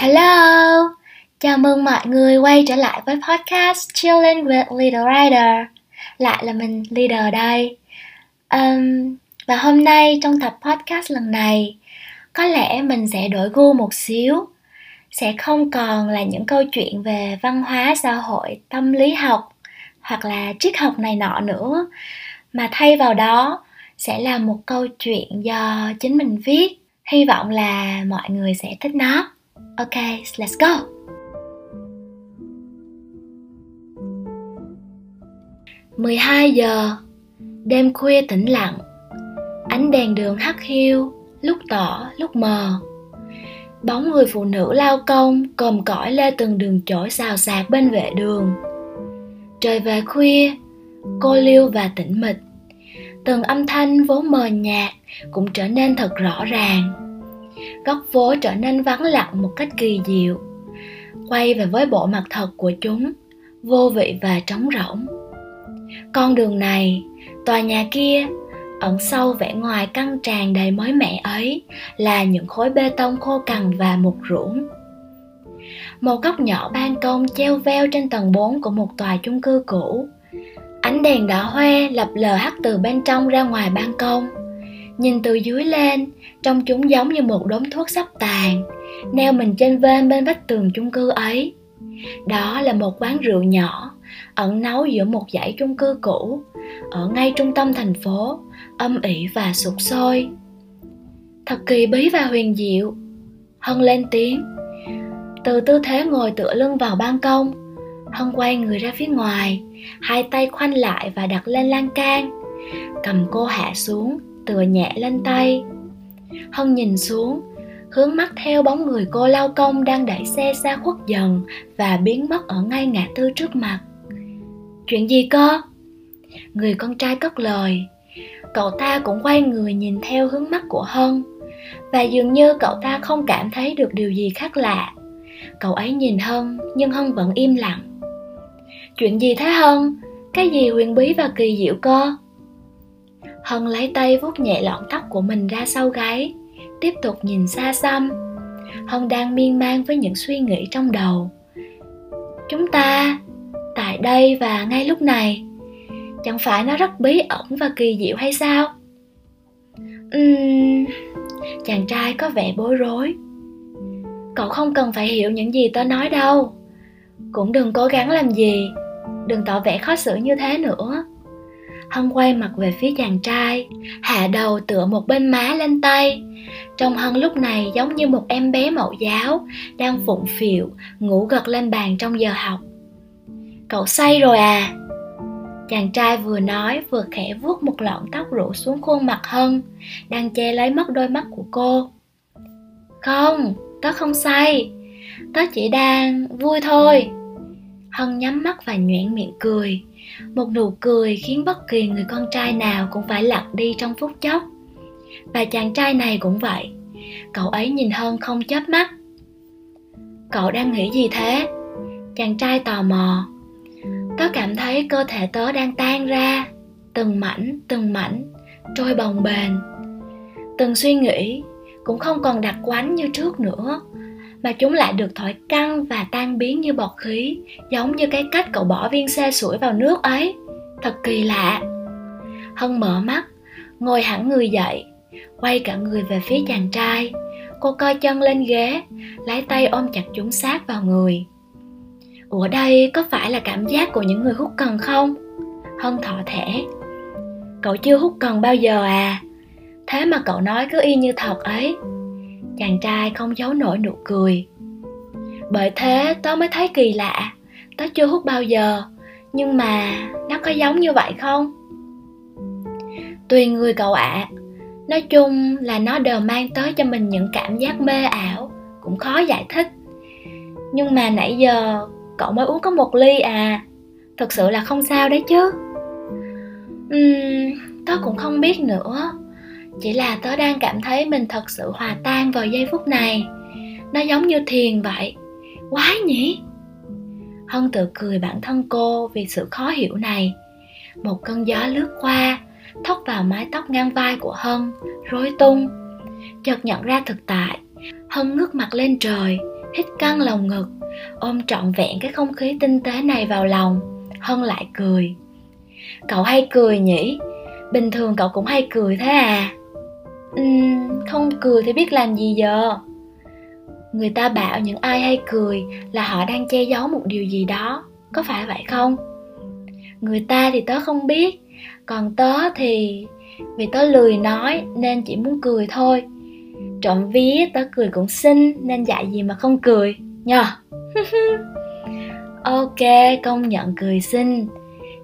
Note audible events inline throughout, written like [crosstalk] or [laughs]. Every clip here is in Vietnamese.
Hello, Chào mừng mọi người quay trở lại với podcast Chilling with Little Rider. Lại là mình Leader đây. Um, Và hôm nay trong tập podcast lần này Có lẽ mình sẽ đổi gu một xíu. Sẽ không còn là những câu chuyện về văn hóa xã hội, tâm lý học Hoặc là triết học này nọ nữa. Mà thay vào đó sẽ là một câu chuyện do chính mình viết. Hy vọng là mọi người sẽ thích nó. Ok, let's go! 12 giờ Đêm khuya tĩnh lặng. Ánh đèn đường hắt hiu Lúc tỏ lúc mờ. Bóng người phụ nữ lao công Còm cõi lê từng đường chổi xào xạc bên vệ đường. Trời về khuya Cô liêu và tĩnh mịch. Từng âm thanh vốn mờ nhạt Cũng trở nên thật rõ ràng. Góc phố trở nên vắng lặng một cách kỳ diệu. Quay về với bộ mặt thật của chúng, Vô vị và trống rỗng. Con đường này, tòa nhà kia, ẩn sâu vẻ ngoài căng tràn đầy mới mẻ ấy là những khối bê tông khô cằn và mục ruỗng một góc nhỏ ban công treo veo trên tầng 4 của một tòa chung cư cũ. Ánh đèn đỏ hoe lập lờ hắt từ bên trong ra ngoài ban công nhìn từ dưới lên, trông chúng giống như một đống thuốc sắp tàn, neo mình trên vên bên vách tường chung cư ấy. Đó là một quán rượu nhỏ, ẩn náu giữa một dãy chung cư cũ, ở ngay trung tâm thành phố, âm ỉ và sụt sôi. Thật kỳ bí và huyền diệu. Hân lên tiếng. Từ tư thế ngồi tựa lưng vào ban công, hân quay người ra phía ngoài, hai tay khoanh lại và đặt lên lan can, cầm cô hạ xuống tựa nhẹ lên tay. Hân nhìn xuống, hướng mắt theo bóng người cô lao công đang đẩy xe xa khuất dần và biến mất ở ngay ngã tư trước mặt. Chuyện gì cơ? Người con trai cất lời. Cậu ta cũng quay người nhìn theo hướng mắt của hân và dường như cậu ta không cảm thấy được điều gì khác lạ. Cậu ấy nhìn hân nhưng hân vẫn im lặng. Chuyện gì thế hân? Cái gì huyền bí và kỳ diệu cơ? Hân lấy tay vuốt nhẹ lọn tóc của mình ra sau gáy tiếp tục nhìn xa xăm. Hân đang miên man với những suy nghĩ trong đầu. Chúng ta tại đây và ngay lúc này chẳng phải nó rất bí ẩn và kỳ diệu hay sao? Uhm, chàng trai có vẻ bối rối. Cậu không cần phải hiểu những gì tớ nói đâu. Cũng đừng cố gắng làm gì đừng tỏ vẻ khó xử như thế nữa hân quay mặt về phía chàng trai, hạ đầu tựa một bên má lên tay. Trong hân lúc này giống như một em bé mẫu giáo, đang phụng phịu ngủ gật lên bàn trong giờ học. Cậu say rồi à? Chàng trai vừa nói vừa khẽ vuốt một lọn tóc rủ xuống khuôn mặt hân, đang che lấy mất đôi mắt của cô. Không, tớ không say, tớ chỉ đang vui thôi hân nhắm mắt và nhoẻn miệng cười. Một nụ cười khiến bất kỳ người con trai nào cũng phải lặng đi trong phút chốc. Và chàng trai này cũng vậy. Cậu ấy nhìn hân không chớp mắt. Cậu đang nghĩ gì thế? Chàng trai tò mò. Tớ cảm thấy cơ thể tớ đang tan ra. Từng mảnh từng mảnh, trôi bồng bềnh. Từng suy nghĩ cũng không còn đặc quánh như trước nữa mà chúng lại được thổi căng và tan biến như bọt khí, giống như cái cách cậu bỏ viên xe sủi vào nước ấy. Thật kỳ lạ. Hân mở mắt, ngồi hẳn người dậy, quay cả người về phía chàng trai. Cô coi chân lên ghế, lấy tay ôm chặt chúng sát vào người. Ủa đây, có phải là cảm giác của những người hút cần không? Hân thọ thẻ. Cậu chưa hút cần bao giờ à? Thế mà cậu nói cứ y như thật ấy chàng trai không giấu nổi nụ cười. Bởi thế tớ mới thấy kỳ lạ tớ chưa hút bao giờ nhưng mà nó có giống như vậy không? Tùy người cậu ạ à. nói chung là nó đều mang tới cho mình những cảm giác mê ảo cũng khó giải thích. Nhưng mà nãy giờ cậu mới uống có một ly à thật sự là không sao đấy chứ. Uhm, tớ cũng không biết nữa chỉ là tớ đang cảm thấy mình thật sự hòa tan vào giây phút này. Nó giống như thiền vậy. Quái nhỉ? Hân tự cười bản thân cô vì sự khó hiểu này. Một cơn gió lướt qua, thốc vào mái tóc ngang vai của hân, rối tung. Chợt nhận ra thực tại, hân ngước mặt lên trời, hít căng lồng ngực, ôm trọn vẹn cái không khí tinh tế này vào lòng. Hân lại cười. Cậu hay cười nhỉ? Bình thường cậu cũng hay cười thế à? Um, không cười thì biết làm gì giờ? Người ta bảo những ai hay cười là họ đang che giấu một điều gì đó có phải vậy không? Người ta thì tớ không biết còn tớ thì vì tớ lười nói nên chỉ muốn cười thôi. Trộm vía tớ cười cũng xinh nên dạy gì mà không cười nhờ? [laughs] Ok công nhận cười xinh.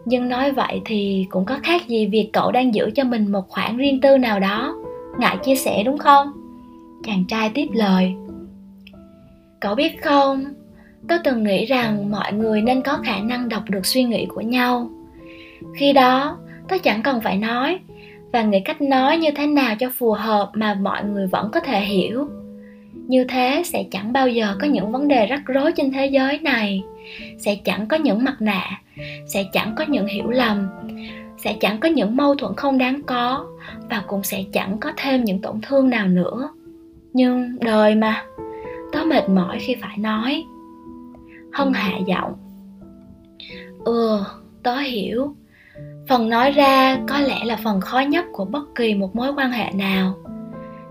Nhưng nói vậy thì cũng có khác gì việc cậu đang giữ cho mình một khoản riêng tư nào đó ngại chia sẻ đúng không? Chàng trai tiếp lời. Cậu biết không tôi từng nghĩ rằng mọi người nên có khả năng đọc được suy nghĩ của nhau. Khi đó tôi chẳng cần phải nói, và nghĩ cách nói như thế nào cho phù hợp mà mọi người vẫn có thể hiểu. Như thế sẽ chẳng bao giờ có những vấn đề rắc rối trên thế giới này, sẽ chẳng có những mặt nạ, sẽ chẳng có những hiểu lầm sẽ chẳng có những mâu thuẫn không đáng có và cũng sẽ chẳng có thêm những tổn thương nào nữa. Nhưng đời mà, tớ mệt mỏi khi phải nói. Hân hạ giọng ừ tớ hiểu. Phần nói ra có lẽ là phần khó nhất của bất kỳ một mối quan hệ nào.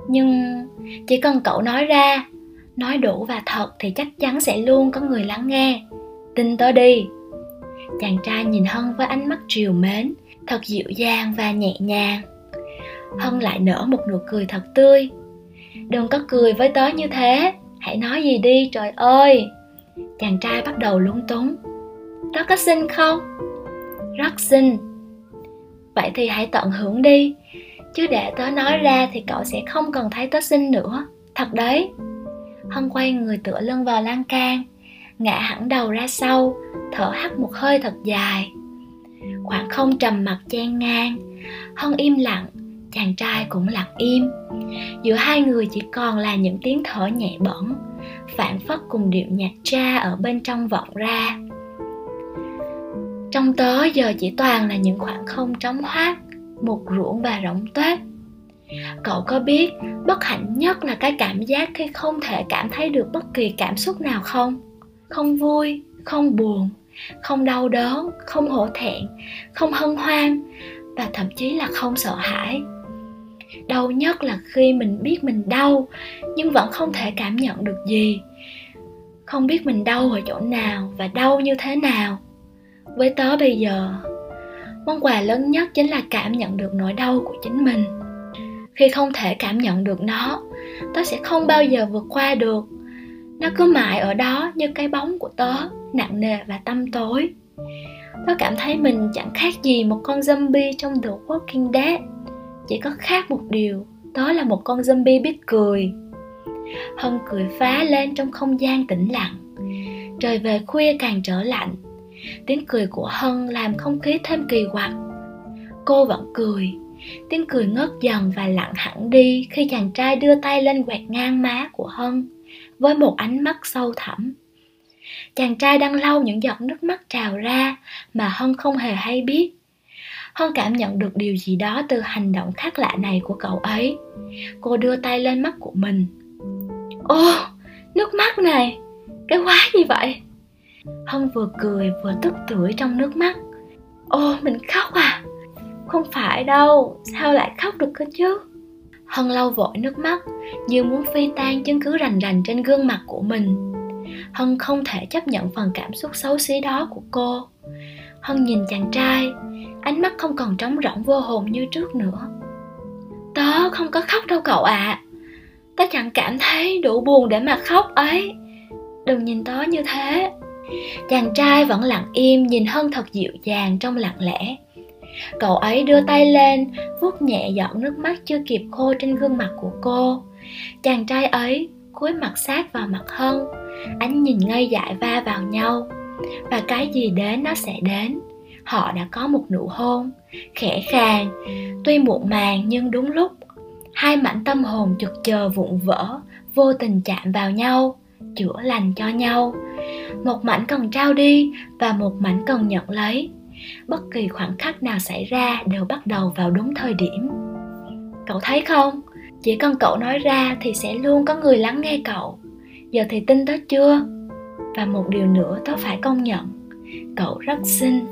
Nhưng chỉ cần cậu nói ra, nói đủ và thật thì chắc chắn sẽ luôn có người lắng nghe. Tin tớ đi. Chàng trai nhìn hân với ánh mắt triều mến thật dịu dàng và nhẹ nhàng. Hân lại nở một nụ cười thật tươi. Đừng có cười với tớ như thế. Hãy nói gì đi, trời ơi. Chàng trai bắt đầu lúng túng. Tớ có xinh không? Rất xinh vậy thì hãy tận hưởng đi. Chứ để tớ nói ra thì cậu sẽ không cần thấy tớ xinh nữa. Thật đấy. Hân quay người tựa lưng vào lan can, ngã hẳn đầu ra sau, thở hắt một hơi thật dài khoảng không trầm mặc chen ngang. Hân im lặng, chàng trai cũng lặng im. Giữa hai người chỉ còn là những tiếng thở nhẹ bẩn phản phất cùng điệu nhạc tra ở bên trong vọng ra. Trong tớ giờ chỉ toàn là những khoảng không trống hoác, một ruộng và rỗng tuếch. Cậu có biết bất hạnh nhất là cái cảm giác khi không thể cảm thấy được bất kỳ cảm xúc nào không? Không vui, không buồn không đau đớn, không hổ thẹn, không hân hoan và thậm chí là không sợ hãi. Đau nhất là khi mình biết mình đau nhưng vẫn không thể cảm nhận được gì. Không biết mình đau ở chỗ nào và đau như thế nào. Với tớ bây giờ, món quà lớn nhất chính là cảm nhận được nỗi đau của chính mình. Khi không thể cảm nhận được nó, tớ sẽ không bao giờ vượt qua được. Nó cứ mãi ở đó như cái bóng của tớ nặng nề và tâm tối. Tớ cảm thấy mình chẳng khác gì một con zombie trong The Walking Dead. Chỉ có khác một điều, đó là một con zombie biết cười. Hân cười phá lên trong không gian tĩnh lặng. Trời về khuya càng trở lạnh. Tiếng cười của hân làm không khí thêm kỳ quặc. Cô vẫn cười. Tiếng cười ngớt dần và lặng hẳn đi khi chàng trai đưa tay lên quẹt ngang má của hân với một ánh mắt sâu thẳm chàng trai đang lau những giọt nước mắt trào ra mà hân không hề hay biết. Hân cảm nhận được điều gì đó từ hành động khác lạ này của cậu ấy. Cô đưa tay lên mắt của mình. Ô, nước mắt này, cái quái gì vậy? Hân vừa cười vừa tức tưởi trong nước mắt. Ô, mình khóc à? Không phải đâu, sao lại khóc được cơ chứ? Hân lau vội nước mắt như muốn phi tan chứng cứ rành rành trên gương mặt của mình hân không thể chấp nhận phần cảm xúc xấu xí đó của cô. Hân nhìn chàng trai, ánh mắt không còn trống rỗng vô hồn như trước nữa. Tớ không có khóc đâu cậu ạ. À. tớ chẳng cảm thấy đủ buồn để mà khóc ấy. Đừng nhìn tớ như thế. Chàng trai vẫn lặng im nhìn hân thật dịu dàng trong lặng lẽ. Cậu ấy đưa tay lên, vuốt nhẹ giọt nước mắt chưa kịp khô trên gương mặt của cô. Chàng trai ấy cúi mặt sát vào mặt hân ánh nhìn ngây dại va vào nhau. Và cái gì đến nó sẽ đến. Họ đã có một nụ hôn. Khẽ khàng, tuy muộn màng nhưng đúng lúc. Hai mảnh tâm hồn chực chờ vụn vỡ, vô tình chạm vào nhau, chữa lành cho nhau. Một mảnh cần trao đi và một mảnh cần nhận lấy. Bất kỳ khoảnh khắc nào xảy ra đều bắt đầu vào đúng thời điểm. Cậu thấy không? Chỉ cần cậu nói ra thì sẽ luôn có người lắng nghe cậu giờ thì tin đó chưa? Và một điều nữa tớ phải công nhận, cậu rất xinh.